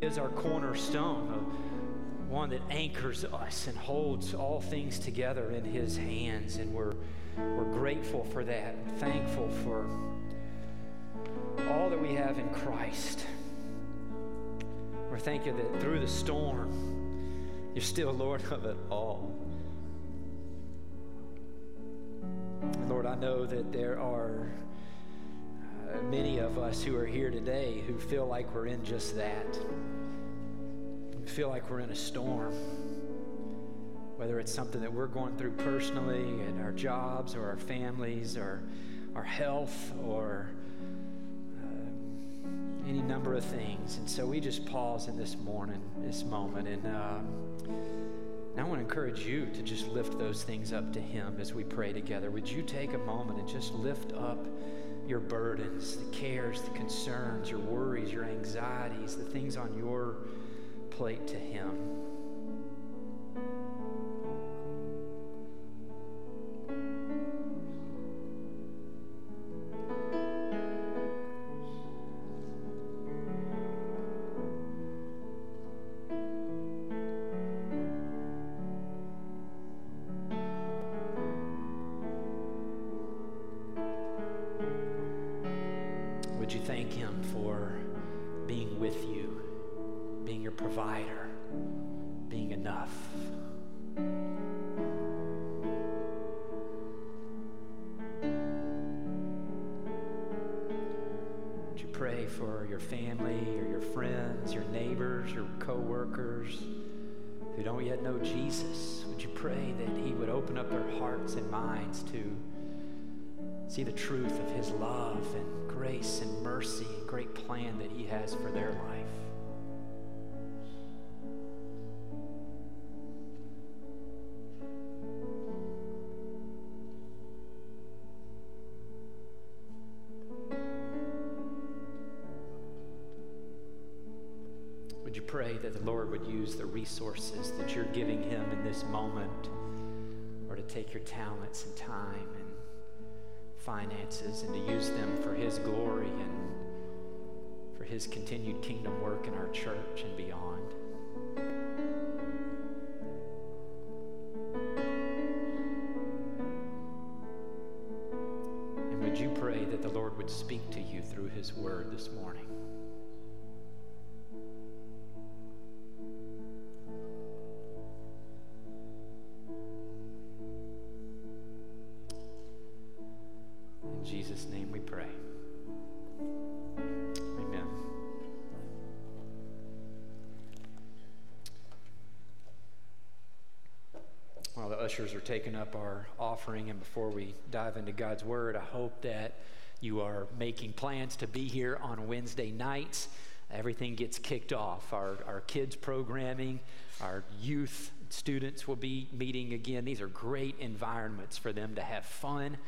is our cornerstone, one that anchors us and holds all things together in His hands. And we're, we're grateful for that, thankful for all that we have in Christ. We're thankful that through the storm, you're still Lord of it all. Lord, I know that there are uh, many of us who are here today who feel like we're in just that. We feel like we're in a storm. Whether it's something that we're going through personally in our jobs or our families or our health or uh, any number of things. And so we just pause in this morning, this moment, and uh, I want to encourage you to just lift those things up to Him as we pray together. Would you take a moment and just lift up your burdens, the cares, the concerns, your worries, your anxieties, the things on your plate to Him? Lord would use the resources that you're giving Him in this moment, or to take your talents and time and finances and to use them for His glory and for His continued kingdom work in our church and beyond? And would you pray that the Lord would speak to you through His word this morning? Jesus' name we pray. Amen. While the ushers are taking up our offering, and before we dive into God's Word, I hope that you are making plans to be here on Wednesday nights. Everything gets kicked off. Our, our kids' programming, our youth students will be meeting again. These are great environments for them to have fun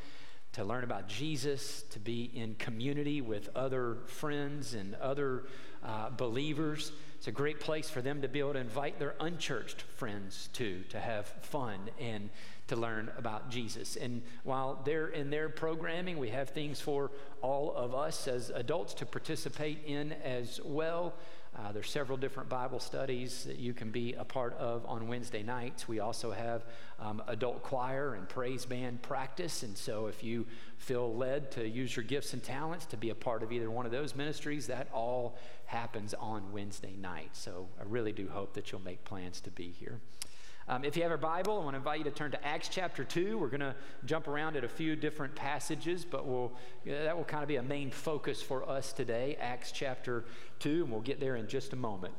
to learn about Jesus, to be in community with other friends and other uh, believers. It's a great place for them to be able to invite their unchurched friends to, to have fun and to learn about Jesus. And while they're in their programming, we have things for all of us as adults to participate in as well. Uh, there's several different Bible studies that you can be a part of on Wednesday nights. We also have um, adult choir and praise band practice. And so if you feel led to use your gifts and talents to be a part of either one of those ministries, that all happens on Wednesday night. So I really do hope that you'll make plans to be here. Um, if you have a Bible, I want to invite you to turn to Acts chapter 2. We're going to jump around at a few different passages, but we'll, that will kind of be a main focus for us today, Acts chapter 2, and we'll get there in just a moment.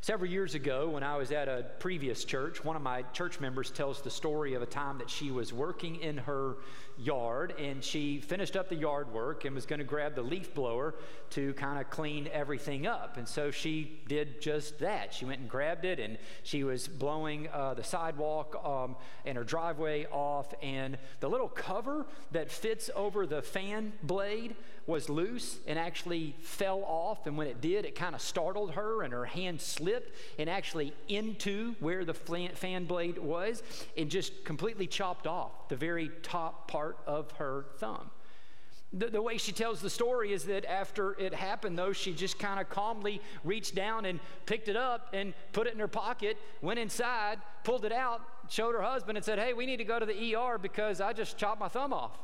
Several years ago, when I was at a previous church, one of my church members tells the story of a time that she was working in her yard and she finished up the yard work and was going to grab the leaf blower to kind of clean everything up. And so she did just that. She went and grabbed it and she was blowing uh, the sidewalk um, and her driveway off. And the little cover that fits over the fan blade was loose and actually fell off. And when it did, it kind of startled her and her hand slipped and actually into where the fan blade was and just completely chopped off the very top part of her thumb. The, the, way she tells the story is that after it happened, though, she just kind of calmly reached down and picked it up and put it in her pocket, went inside, pulled it out, showed her husband, and said, Hey, we need to go to the ER because I just chopped my thumb off.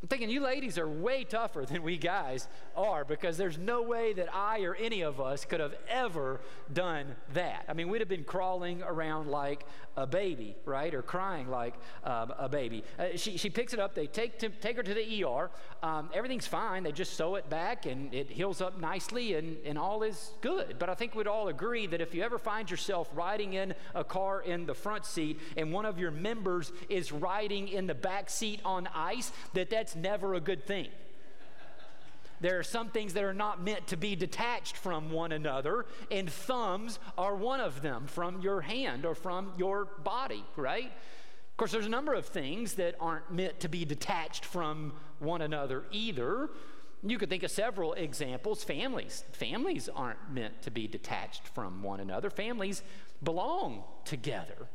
I'm thinking you ladies are way tougher than we guys are because there's no way that I or any of us could have ever done that. I mean, we'd have been crawling around like a baby, right? Or crying like um, a baby. Uh, she, she picks it up. They take, to, take her to the ER. Um, everything's fine. They just sew it back and it heals up nicely and, and all is good. But I think we'd all agree that if you ever find yourself riding in a car in the front seat and one of your members is riding in the back seat on ice, that that's never a good thing. There are some things that are not meant to be detached from one another, and thumbs are one of them from your hand or from your body, right? Of course, there's a number of things that aren't meant to be detached from one another either. You could think of several examples. Families. Families aren't meant to be detached from one another. Families belong together.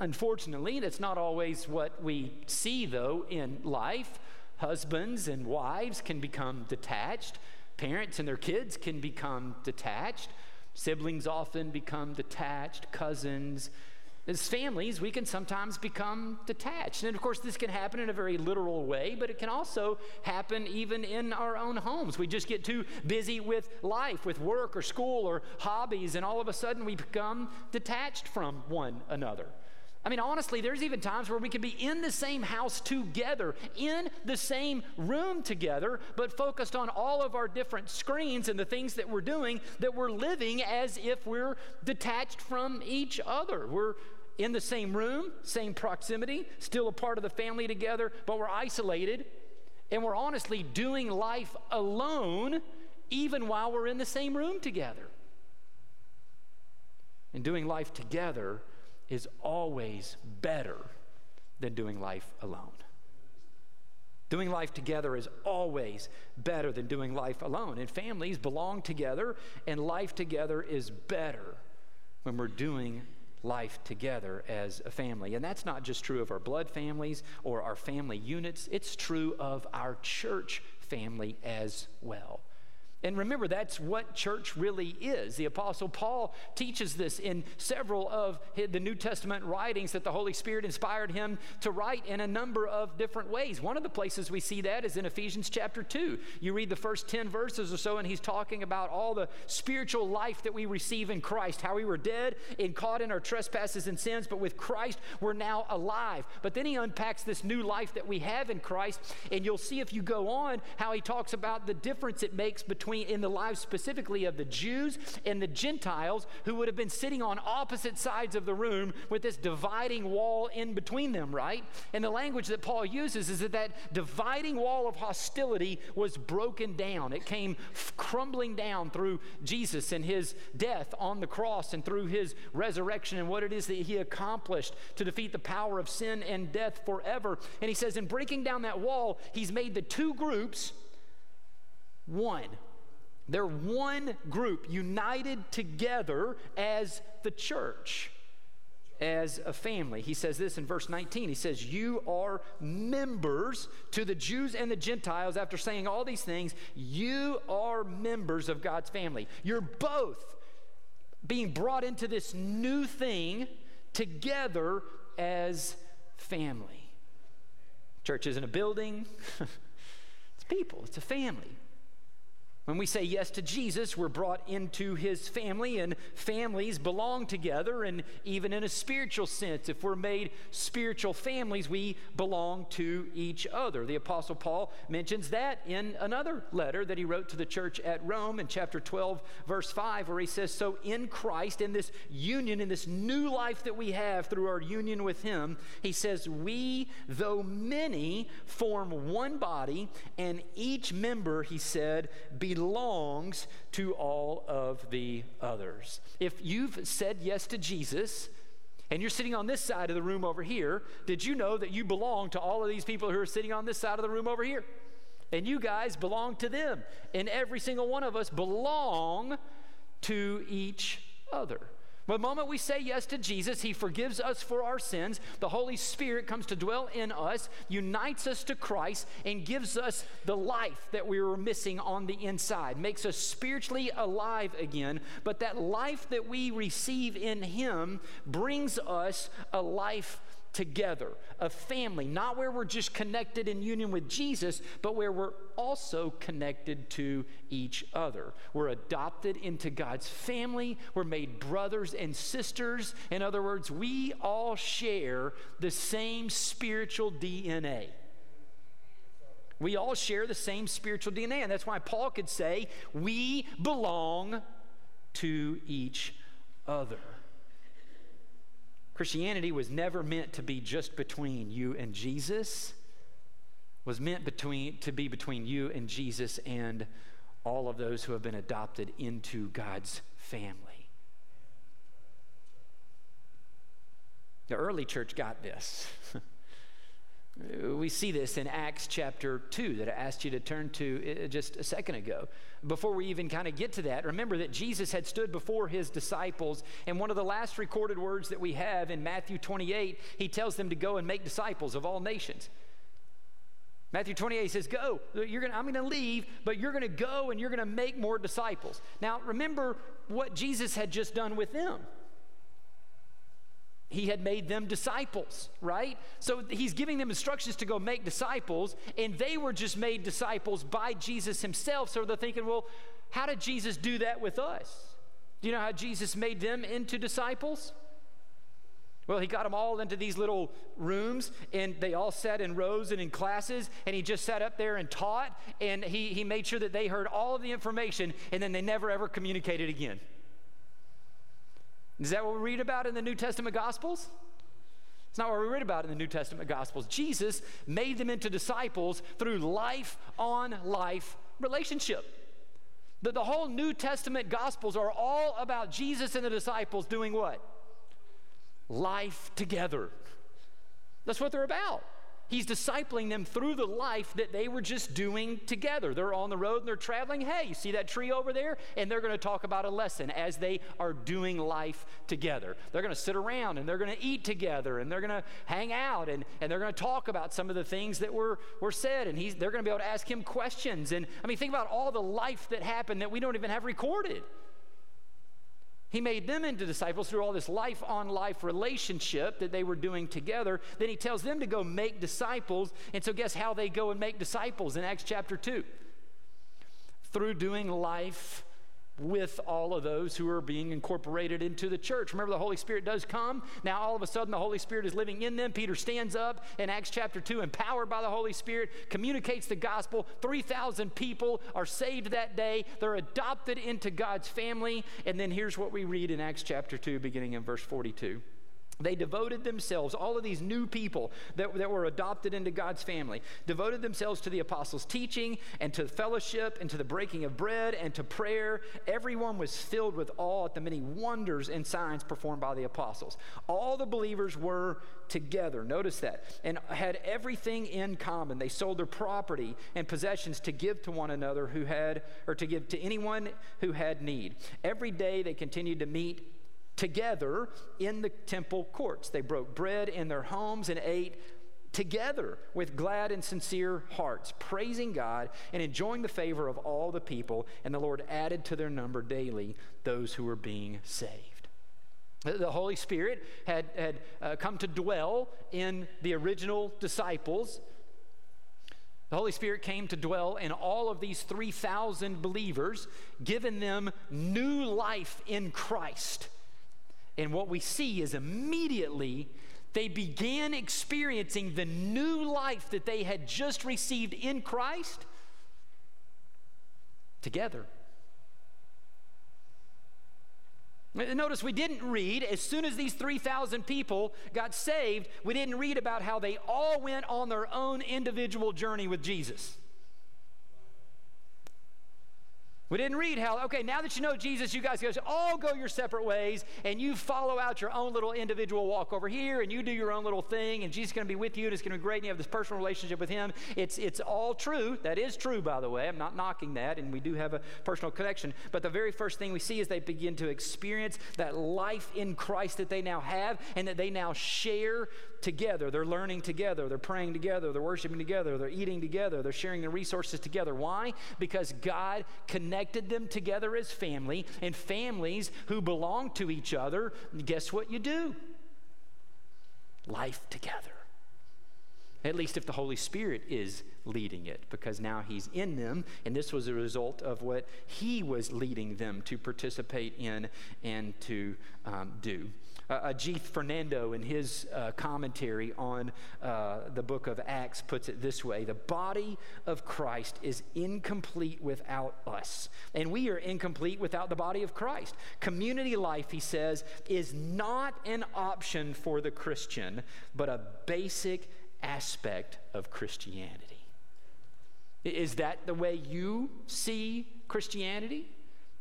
Unfortunately, that's not always what we see, though, in life. Husbands and wives can become detached. Parents and their kids can become detached. Siblings often become detached. Cousins. As families, we can sometimes become detached. And of course, this can happen in a very literal way, but it can also happen even in our own homes. We just get too busy with life, with work or school or hobbies, and all of a sudden we become detached from one another. I mean, honestly, there's even times where we could be in the same house together, in the same room together, but focused on all of our different screens and the things that we're doing, that we're living as if we're detached from each other. We're in the same room, same proximity, still a part of the family together, but we're isolated. And we're honestly doing life alone, even while we're in the same room together. And doing life together is always better than doing life alone. Doing life together is always better than doing life alone. And families belong together, and life together is better when we're doing life together as a family. And that's not just true of our blood families or our family units, it's true of our church family as well. And remember, that's what church really is. The Apostle Paul teaches this in several of the New Testament writings that the Holy Spirit inspired him to write in a number of different ways. One of the places we see that is in Ephesians chapter 2. You read the first 10 verses or so, and he's talking about all the spiritual life that we receive in Christ, how we were dead and caught in our trespasses and sins, but with Christ, we're now alive. But then he unpacks this new life that we have in Christ, and you'll see if you go on how he talks about the difference it makes between between in the lives specifically of the Jews and the Gentiles who would have been sitting on opposite sides of the room with this dividing wall in between them, right? And the language that Paul uses is that that dividing wall of hostility was broken down. It came crumbling down through Jesus and his death on the cross and through his resurrection and what it is that he accomplished to defeat the power of sin and death forever. And he says, in breaking down that wall, he's made the two groups one. They're one group, united together as the church, as a family. He says this in verse 19. He says, You are members to the Jews and the Gentiles. After saying all these things, you are members of God's family. You're both being brought into this new thing together as family. Church isn't a building, it's people, it's a family. When we say yes to Jesus, we're brought into his family, and families belong together. And even in a spiritual sense, if we're made spiritual families, we belong to each other. The Apostle Paul mentions that in another letter that he wrote to the church at Rome in chapter 12, verse 5, where he says, So in Christ, in this union, in this new life that we have through our union with him, he says, We, though many, form one body, and each member, he said, belongs belongs to all of the others. If you've said yes to Jesus, and you're sitting on this side of the room over here, did you know that you belong to all of these people who are sitting on this side of the room over here? And you guys belong to them. And every single one of us belong to each other. The moment we say yes to Jesus, He forgives us for our sins. The Holy Spirit comes to dwell in us, unites us to Christ, and gives us the life that we were missing on the inside, makes us spiritually alive again. But that life that we receive in Him brings us a life together, a family, not where we're just connected in union with Jesus, but where we're also connected to each other. We're adopted into God's family, we're made brothers and sisters. In other words, we all share the same spiritual DNA. We all share the same spiritual DNA, and that's why Paul could say, We belong to each other. Christianity was never meant to be just between you and Jesus. Was meant between to be between you and Jesus and all of those who have been adopted into God's family. The early church got this. We see this in Acts chapter 2 that I asked you to turn to uh, just a second ago. Before we even kind of get to that, remember that Jesus had stood before his disciples, and one of the last recorded words that we have in Matthew 28, he tells them to go and make disciples of all nations. Matthew 28 says, Go. You're gonna, I'm going to leave, but you're going to go and you're going to make more disciples. Now, remember what Jesus had just done with them he had made them disciples, right? So he's giving them instructions to go make disciples, and they were just made disciples by Jesus himself. So they're thinking, well, how did Jesus do that with us? Do you know how Jesus made them into disciples? Well, he got them all into these little rooms, and they all sat in rows and in classes, and he just sat up there and taught, and he, he made sure that they heard all of the information, and then they never ever communicated again. Is that what we read about in the New Testament Gospels? It's not what we read about in the New Testament Gospels. Jesus made them into disciples through life on life relationship. The, the whole New Testament Gospels are all about Jesus and the disciples doing what? Life together. That's what they're about. He's discipling them through the life that they were just doing together. They're on the road and they're traveling. Hey, you see that tree over there? And they're going to talk about a lesson as they are doing life together. They're going to sit around and they're going to eat together and they're going to hang out and, and they're going to talk about some of the things that were, were said. And he's, they're going to be able to ask him questions. And I mean, think about all the life that happened that we don't even have recorded. He made them into disciples through all this life on life relationship that they were doing together. Then he tells them to go make disciples. And so, guess how they go and make disciples in Acts chapter 2? Through doing life with all of those who are being incorporated into the church. Remember, the Holy Spirit does come. Now, all of a sudden, the Holy Spirit is living in them. Peter stands up in Acts chapter 2, empowered by the Holy Spirit, communicates the gospel. 3,000 people are saved that day. They're adopted into God's family. And then here's what we read in Acts chapter 2, beginning in verse 42. They devoted themselves, all of these new people that, that were adopted into God's family, devoted themselves to the apostles' teaching and to fellowship and to the breaking of bread and to prayer. Everyone was filled with awe at the many wonders and signs performed by the apostles. All the believers were together, notice that, and had everything in common. They sold their property and possessions to give to one another who had, or to give to anyone who had need. Every day they continued to meet together in the temple courts. They broke bread in their homes and ate together with glad and sincere hearts, praising God and enjoying the favor of all the people. And the Lord added to their number daily those who were being saved. The Holy Spirit had, had uh, come to dwell in the original disciples. The Holy Spirit came to dwell in all of these 3,000 believers, giving them new life in Christ. And what we see is immediately they began experiencing the new life that they had just received in Christ together. Notice we didn't read, as soon as these 3,000 people got saved, we didn't read about how they all went on their own individual journey with Jesus. We didn't read how, okay, now that you know Jesus, you guys all go your separate ways and you follow out your own little individual walk over here and you do your own little thing and Jesus is going to be with you and it's going to be great and you have this personal relationship with Him. It's, it's all true. That is true, by the way. I'm not knocking that and we do have a personal connection. But the very first thing we see is they begin to experience that life in Christ that they now have and that they now share together. They're learning together. They're praying together. They're worshiping together. They're eating together. They're sharing the resources together. Why? Because God connects connected them together as family, and families who belong to each other, guess what you do? Life together. At least if the Holy Spirit is leading it, because now He's in them, and this was a result of what He was leading them to participate in and to um, do. Uh, Ajith Fernando, in his uh, commentary on uh, the book of Acts, puts it this way The body of Christ is incomplete without us, and we are incomplete without the body of Christ. Community life, he says, is not an option for the Christian, but a basic aspect of Christianity. Is that the way you see Christianity?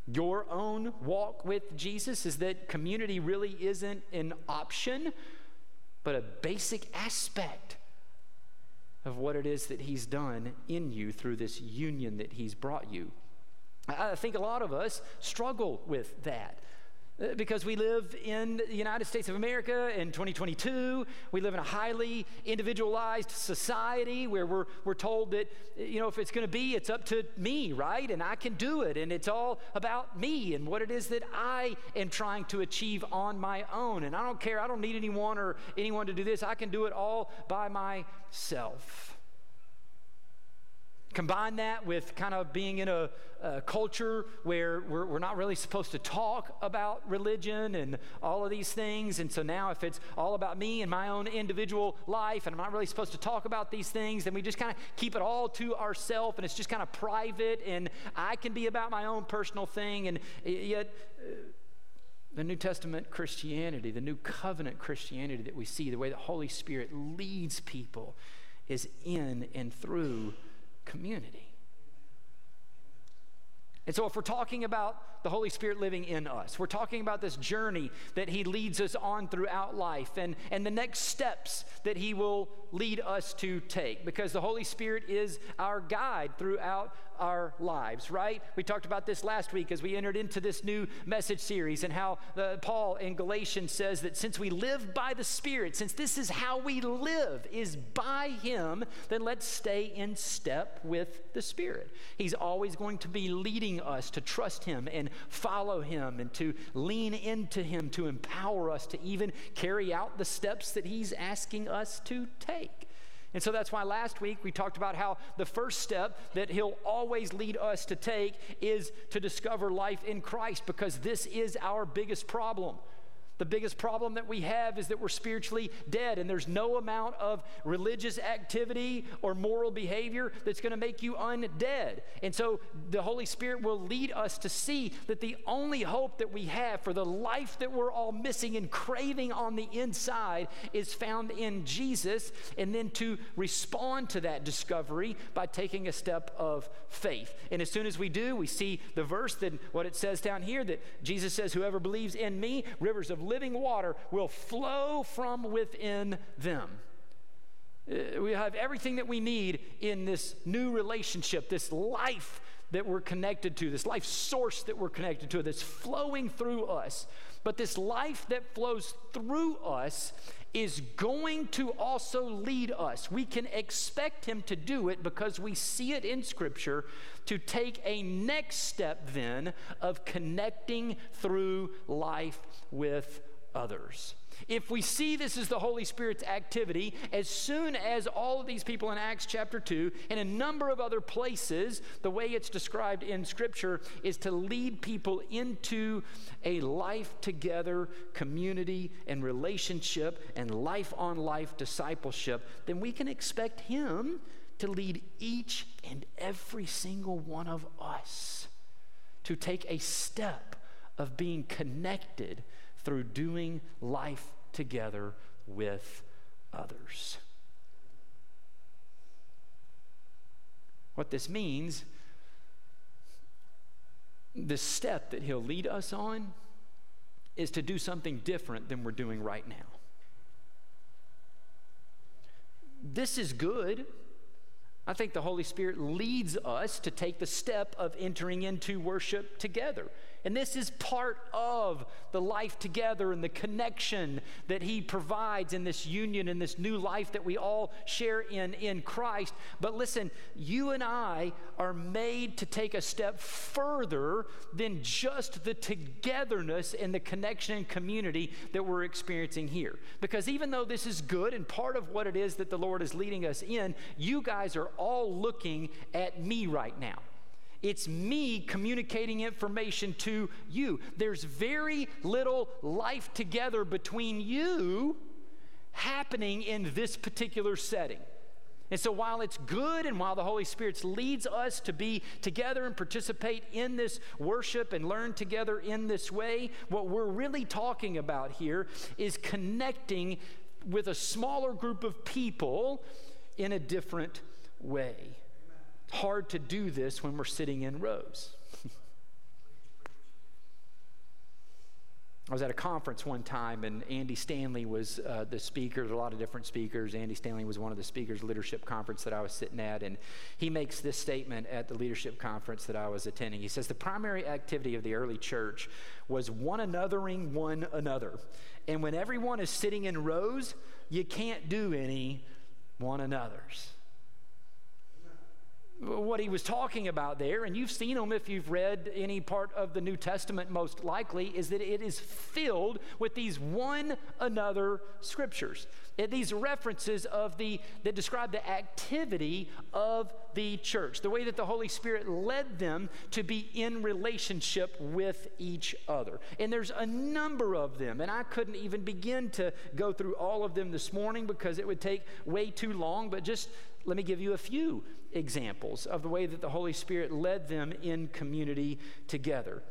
Your own walk with Jesus is that community really isn't an option, but a basic aspect of what it is that He's done in you through this union that He's brought you. I think a lot of us struggle with that. Because we live in the United States of America in 2022. We live in a highly individualized society where we're, we're told that, you know, if it's going to be, it's up to me, right? And I can do it. And it's all about me and what it is that I am trying to achieve on my own. And I don't care. I don't need anyone or anyone to do this. I can do it all by myself. Combine that with kind of being in a, a culture where we're, we're, not really supposed to talk about religion and all of these things. And so now, if it's all about me and my own individual life, and I'm not really supposed to talk about these things, then we just kind of keep it all to ourselves and it's just kind of private, and I can be about my own personal thing. And yet, uh, the New Testament Christianity, the new covenant Christianity that we see, the way the Holy Spirit leads people, is in and through community. And so, if we're talking about the Holy Spirit living in us, we're talking about this journey that He leads us on throughout life and, and the next steps that He will lead us to take, because the Holy Spirit is our guide throughout our lives, right? We talked about this last week as we entered into this new message series and how the, Paul in Galatians says that since we live by the Spirit, since this is how we live, is by Him, then let's stay in step with the Spirit. He's always going to be leading us to trust Him and follow Him and to lean into Him to empower us to even carry out the steps that He's asking us to take. And so that's why last week we talked about how the first step that He'll always lead us to take is to discover life in Christ because this is our biggest problem. The biggest problem that we have is that we're spiritually dead, and there's no amount of religious activity or moral behavior that's going to make you undead. And so the Holy Spirit will lead us to see that the only hope that we have for the life that we're all missing and craving on the inside is found in Jesus, and then to respond to that discovery by taking a step of faith. And as soon as we do, we see the verse that what it says down here that Jesus says, Whoever believes in me, rivers of living water will flow from within them. Uh, we have everything that we need in this new relationship, this life that we're connected to, this life source that we're connected to, that's flowing through us. But this life that flows through us is going to also lead us. We can expect him to do it because we see it in Scripture to take a next step then of connecting through life with others. If we see this as the Holy Spirit's activity, as soon as all of these people in Acts chapter 2 and a number of other places, the way it's described in Scripture is to lead people into a life together community and relationship and life on life discipleship, then we can expect Him to lead each and every single one of us to take a step of being connected through doing life together with others. What this means the step that He'll lead us on is to do something different than we're doing right now. This is good. I think the Holy Spirit leads us to take the step of entering into worship together. And this is part of the life together and the connection that He provides in this union and this new life that we all share in in Christ. But listen, you and I are made to take a step further than just the togetherness and the connection and community that we're experiencing here. Because even though this is good and part of what it is that the Lord is leading us in, you guys are all looking at me right now. It's me communicating information to you. There's very little life together between you happening in this particular setting. And so, while it's good and while the Holy Spirit leads us to be together and participate in this worship and learn together in this way, what we're really talking about here is connecting with a smaller group of people in a different way hard to do this when we're sitting in rows. I was at a conference one time, and Andy Stanley was uh, the speaker. There's a lot of different speakers. Andy Stanley was one of the speakers, leadership conference that I was sitting at, and he makes this statement at the leadership conference that I was attending. He says the primary activity of the early church was one anothering one another, and when everyone is sitting in rows, you can't do any one another's what he was talking about there, and you've seen them if you've read any part of the New Testament, most likely, is that it is filled with these one another scriptures. These references of the that describe the activity of the church, the way that the Holy Spirit led them to be in relationship with each other. And there's a number of them, and I couldn't even begin to go through all of them this morning because it would take way too long, but just let me give you a few examples of the way that the Holy Spirit led them in community together.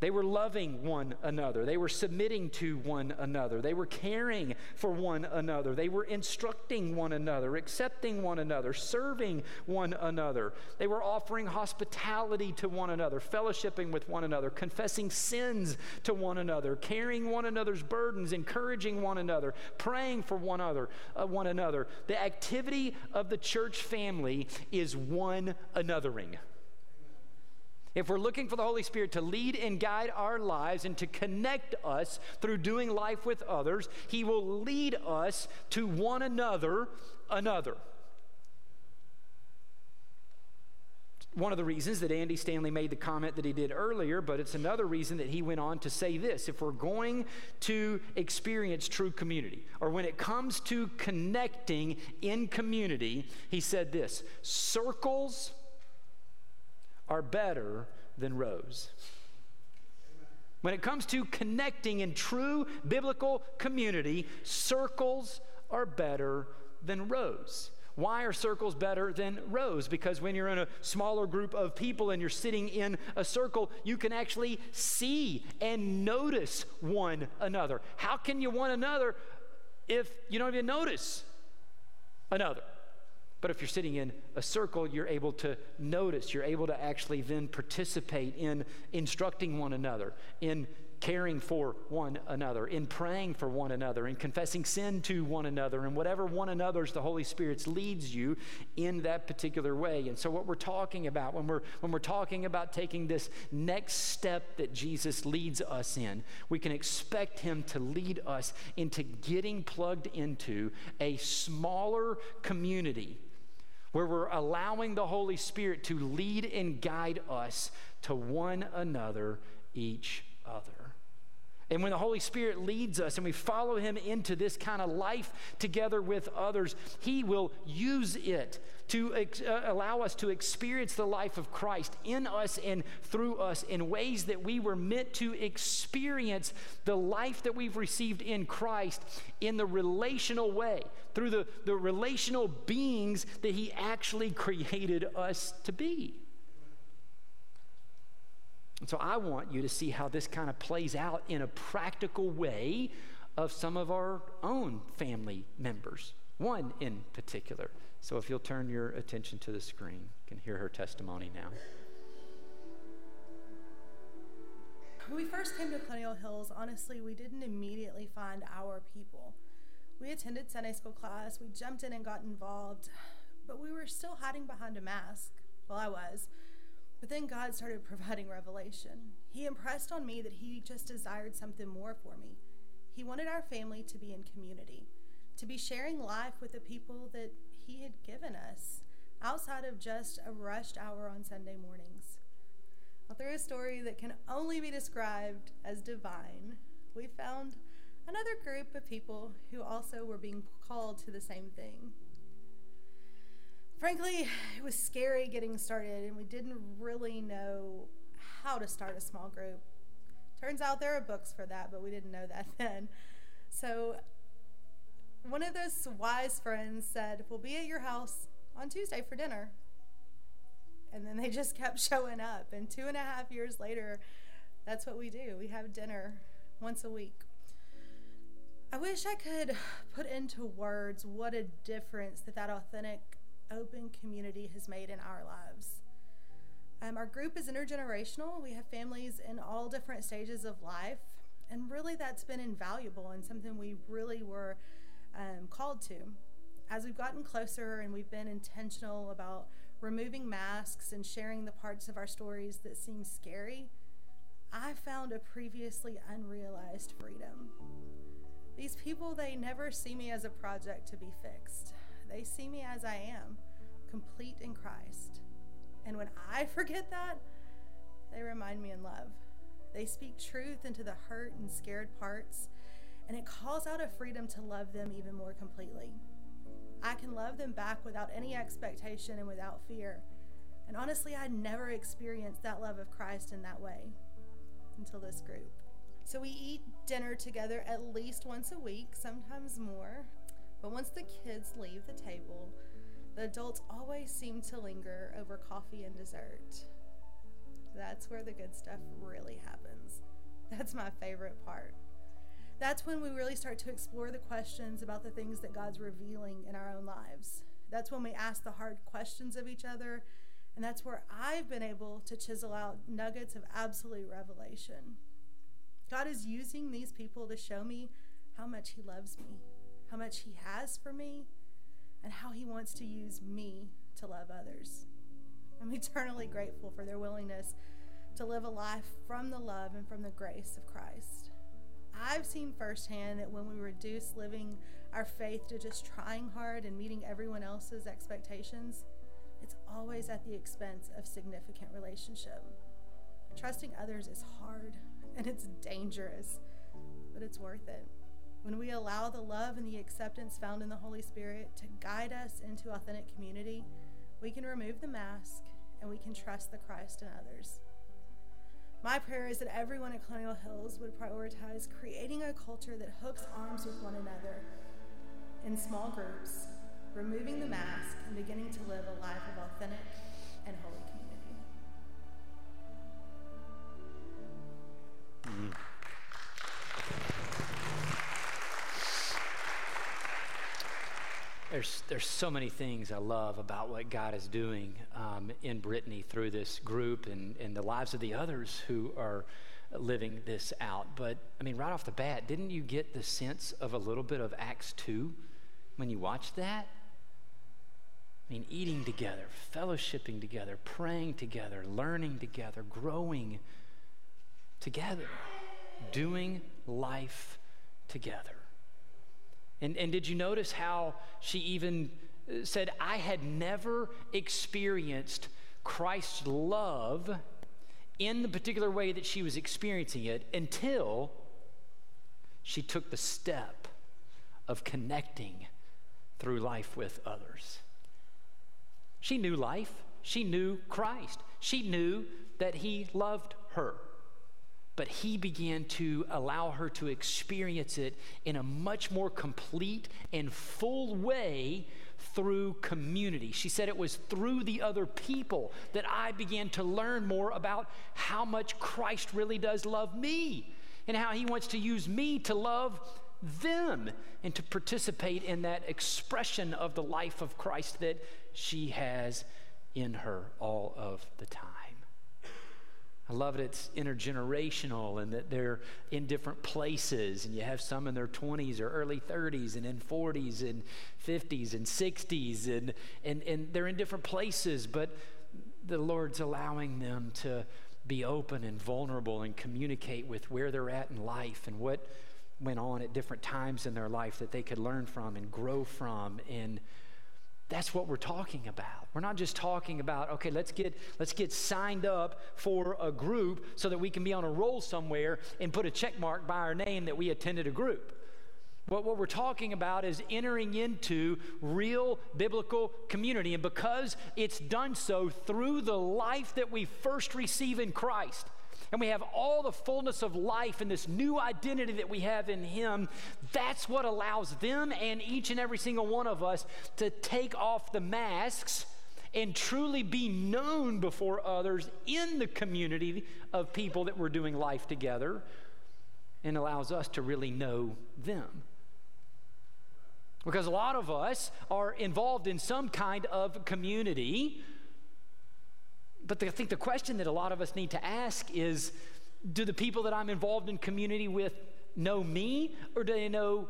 They were loving one another. They were submitting to one another. They were caring for one another. They were instructing one another, accepting one another, serving one another. They were offering hospitality to one another, fellowshipping with one another, confessing sins to one another, carrying one another's burdens, encouraging one another, praying for one another, uh, one another. The activity of the church family is one anothering. If we're looking for the Holy Spirit to lead and guide our lives and to connect us through doing life with others, He will lead us to one another, another. One of the reasons that Andy Stanley made the comment that he did earlier, but it's another reason that he went on to say this. If we're going to experience true community, or when it comes to connecting in community, he said this circles are better than rows. When it comes to connecting in true biblical community, circles are better than rows. Why are circles better than rows? Because when you're in a smaller group of people and you're sitting in a circle, you can actually see and notice one another. How can you one another if you don't even notice another? But if you're sitting in a circle, you're able to notice, you're able to actually then participate in instructing one another, in caring for one another, in praying for one another, in confessing sin to one another, and whatever one another's the Holy Spirit leads you in that particular way. And so what we're talking about when we're when we're talking about taking this next step that Jesus leads us in, we can expect him to lead us into getting plugged into a smaller community where we're allowing the Holy Spirit to lead and guide us to one another, each other. And when the Holy Spirit leads us and we follow Him into this kind of life together with others, He will use it to ex- uh, allow us to experience the life of Christ in us and through us in ways that we were meant to experience the life that we've received in Christ in the relational way, through the, the relational beings that He actually created us to be. And so I want you to see how this kind of plays out in a practical way of some of our own family members, one in particular. So if you'll turn your attention to the screen, you can hear her testimony now. When we first came to Colonial Hills, honestly, we didn't immediately find our people. We attended Sunday school class, we jumped in and got involved, but we were still hiding behind a mask. Well, I was. But then God started providing revelation. He impressed on me that He just desired something more for me. He wanted our family to be in community, to be sharing life with the people that He had given us, outside of just a rushed hour on Sunday mornings. Well, through a story that can only be described as divine, we found another group of people who also were being called to the same thing. Frankly, it was scary getting started, and we didn't really know how to start a small group. Turns out there are books for that, but we didn't know that then. So, one of those wise friends said, We'll be at your house on Tuesday for dinner. And then they just kept showing up. And two and a half years later, that's what we do. We have dinner once a week. I wish I could put into words what a difference that that authentic open community has made in our lives. Um, our group is intergenerational. We have families in all different stages of life, and really that's been invaluable and something we really were um, called to. As we've gotten closer and we've been intentional about removing masks and sharing the parts of our stories that seem scary, I found a previously unrealized freedom. These people, they never see me as a project to be fixed. They see me as I am, complete in Christ. And when I forget that, they remind me in love. They speak truth into the hurt and scared parts, and it calls out a freedom to love them even more completely. I can love them back without any expectation and without fear. And honestly, I never experienced that love of Christ in that way until this group. So we eat dinner together at least once a week, sometimes more. But once the kids leave the table, the adults always seem to linger over coffee and dessert. That's where the good stuff really happens. That's my favorite part. That's when we really start to explore the questions about the things that God's revealing in our own lives. That's when we ask the hard questions of each other, and that's where I've been able to chisel out nuggets of absolute revelation. God is using these people to show me how much He loves me, how much He has for me, and how He wants to use me to love others. I'm eternally grateful for their willingness to live a life from the love and from the grace of Christ. I've seen firsthand that when we reduce living our faith to just trying hard and meeting everyone else's expectations, it's always at the expense of significant relationship. Trusting others is hard and it's dangerous, but it's worth it. When we allow the love and the acceptance found in the Holy Spirit to guide us into authentic community, we can remove the mask and we can trust the Christ in others. My prayer is that everyone at Colonial Hills would prioritize creating a culture that hooks arms with one another in small groups, removing the mask and beginning to live a life of authentic and holy community. Mm. There's, there's so many things I love about what God is doing um, in Brittany through this group and, and the lives of the others who are living this out. But, I mean, right off the bat, didn't you get the sense of a little bit of Acts 2 when you watched that? I mean, eating together, fellowshipping together, praying together, learning together, growing together, doing life together. And, and did you notice how she even uh, said, I had never experienced Christ's love in the particular way that she was experiencing it until she took the step of connecting through life with others. She knew life, she knew Christ, she knew that He loved her but he began to allow her to experience it in a much more complete and full way through community. She said it was through the other people that I began to learn more about how much Christ really does love me and how he wants to use me to love them and to participate in that expression of the life of Christ that she has in her all of the time. I love it. it's intergenerational and that they're in different places. And you have some in their 20s or early 30s and in 40s and 50s and 60s. And, and, and they're in different places, but the Lord's allowing them to be open and vulnerable and communicate with where they're at in life and what went on at different times in their life that they could learn from and grow from. And that's what we're talking about. We're not just talking about, okay, let's get let's get signed up for a group so that we can be on a roll somewhere and put a check mark by our name that we attended a group. What, what we're talking about is entering into real biblical community. And because it's done so through the life that we first receive in Christ, and we have all the fullness of life and this new identity that we have in Him, that's what allows them and each and every single one of us to take off the masks and truly be known before others in the community of people that we're doing life together and allows us to really know them. Because a lot of us are involved in some kind of community but the, I think the question that a lot of us need to ask is do the people that I'm involved in community with know me or do they know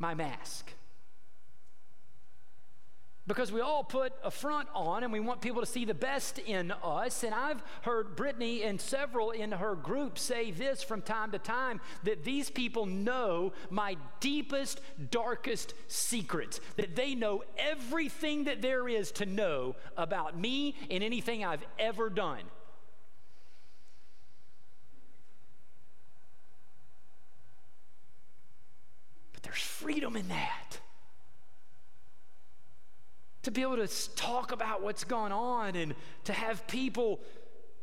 my mask? Because we all put a front on and we want people to see the best in us. And I've heard Brittany and several in her group say this from time to time that these people know my deepest, darkest secrets, that they know everything that there is to know about me and anything I've ever done. But there's freedom in that to be able to talk about what's going on and to have people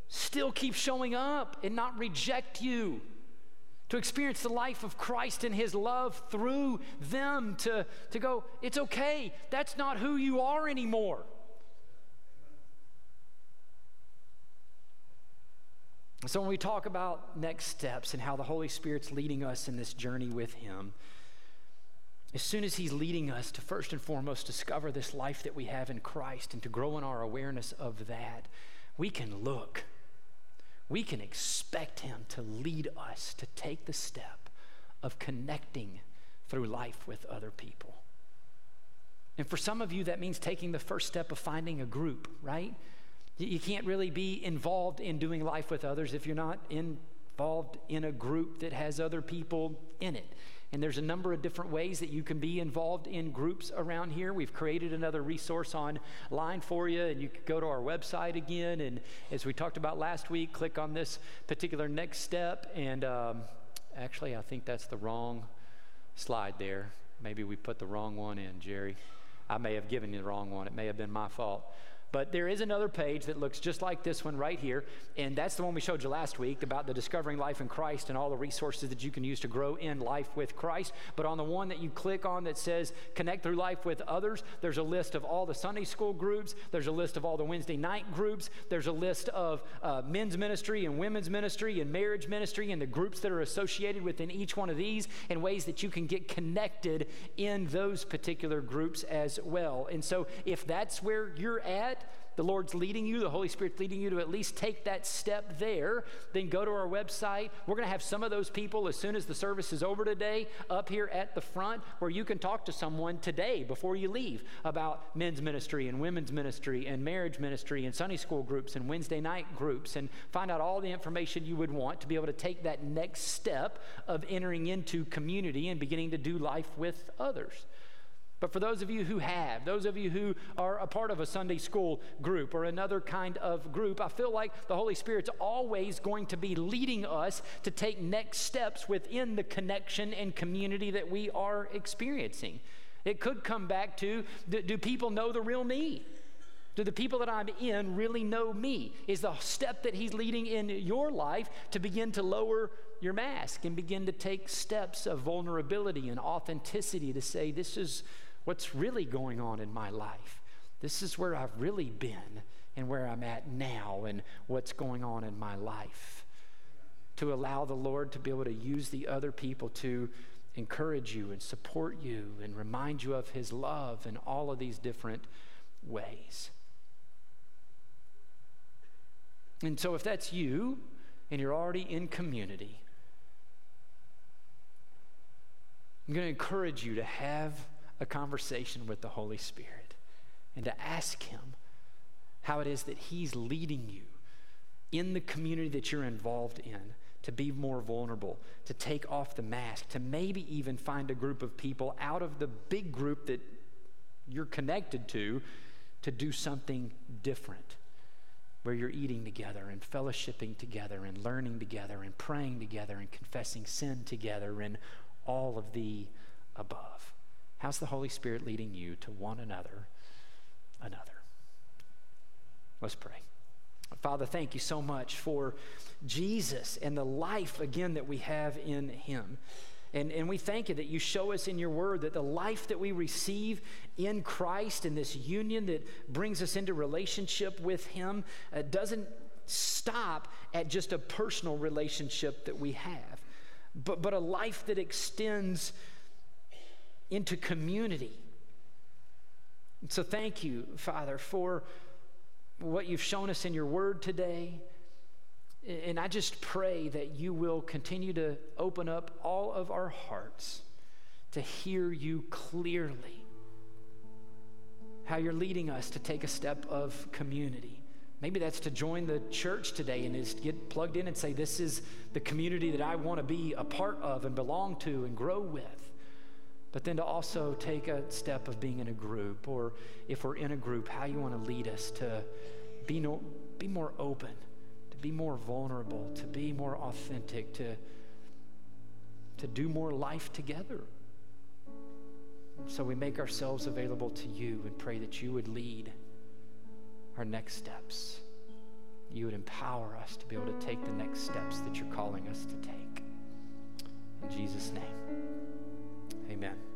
still keep showing up and not reject you. To experience the life of Christ and His love through them, to, to go, it's okay, that's not who you are anymore. So, when we talk about next steps and how the Holy Spirit's leading us in this journey with Him, as soon as He's leading us to first and foremost discover this life that we have in Christ and to grow in our awareness of that, we can look. We can expect Him to lead us to take the step of connecting through life with other people. And for some of you, that means taking the first step of finding a group, right? You can't really be involved in doing life with others if you're not involved in a group that has other people in it. And there's a number of different ways that you can be involved in groups around here. We've created another resource online for you, and you can go to our website again. And as we talked about last week, click on this particular next step. And um, actually, I think that's the wrong slide there. Maybe we put the wrong one in, Jerry. I may have given you the wrong one. It may have been my fault. But there is another page that looks just like this one right here, and that's the one we showed you last week about the discovering life in Christ and all the resources that you can use to grow in life with Christ. But on the one that you click on that says connect through life with others, there's a list of all the Sunday school groups, there's a list of all the Wednesday night groups, there's a list of uh, men's ministry and women's ministry and marriage ministry and the groups that are associated within each one of these and ways that you can get connected in those particular groups as well. And so if that's where you're at, the Lord's leading you, the Holy Spirit's leading you to at least take that step there, then go to our website. We're going to have some of those people as soon as the service is over today up here at the front where you can talk to someone today before you leave about men's ministry and women's ministry and marriage ministry and Sunday school groups and Wednesday night groups and find out all the information you would want to be able to take that next step of entering into community and beginning to do life with others. But for those of you who have, those of you who are a part of a Sunday school group or another kind of group, I feel like the Holy Spirit's always going to be leading us to take next steps within the connection and community that we are experiencing. It could come back to do people know the real me? Do the people that I'm in really know me? Is the step that He's leading in your life to begin to lower your mask and begin to take steps of vulnerability and authenticity to say, This is what's really going on in my life. This is where I've really been and where I'm at now and what's going on in my life. To allow the Lord to be able to use the other people to encourage you and support you and remind you of His love in all of these different ways. And so, if that's you, and you're already in community, I'm going to encourage you to have a conversation with the Holy Spirit and to ask Him how it is that He's leading you in the community that you're involved in to be more vulnerable, to take off the mask, to maybe even find a group of people out of the big group that you're connected to to do something different where you're eating together and fellowshipping together and learning together and praying together and confessing sin together and all of the above. How's the Holy Spirit leading you to one another another? Let's pray. Father, thank you so much for Jesus and the life, again, that we have in him. And, and we thank you that you show us in your word that the life that we receive in Christ and this union that brings us into relationship with him uh, doesn't stop at just a personal relationship that we have, but, but a life that extends into community. So thank you, Father, for what you've shown us in your word today. And I just pray that you will continue to open up all of our hearts to hear you clearly. How you're leading us to take a step of community. Maybe that's to join the church today and is get plugged in and say, This is the community that I want to be a part of and belong to and grow with but then to also take a step of being in a group, or if we're in a group, how you want to lead us to be, no, be more open, to be more vulnerable, to be more authentic, to, to do more life together. So we make ourselves available to you and pray that you would lead our next steps. You would empower us to be able to take the next steps that you're calling us to take. In Jesus' name. Amen.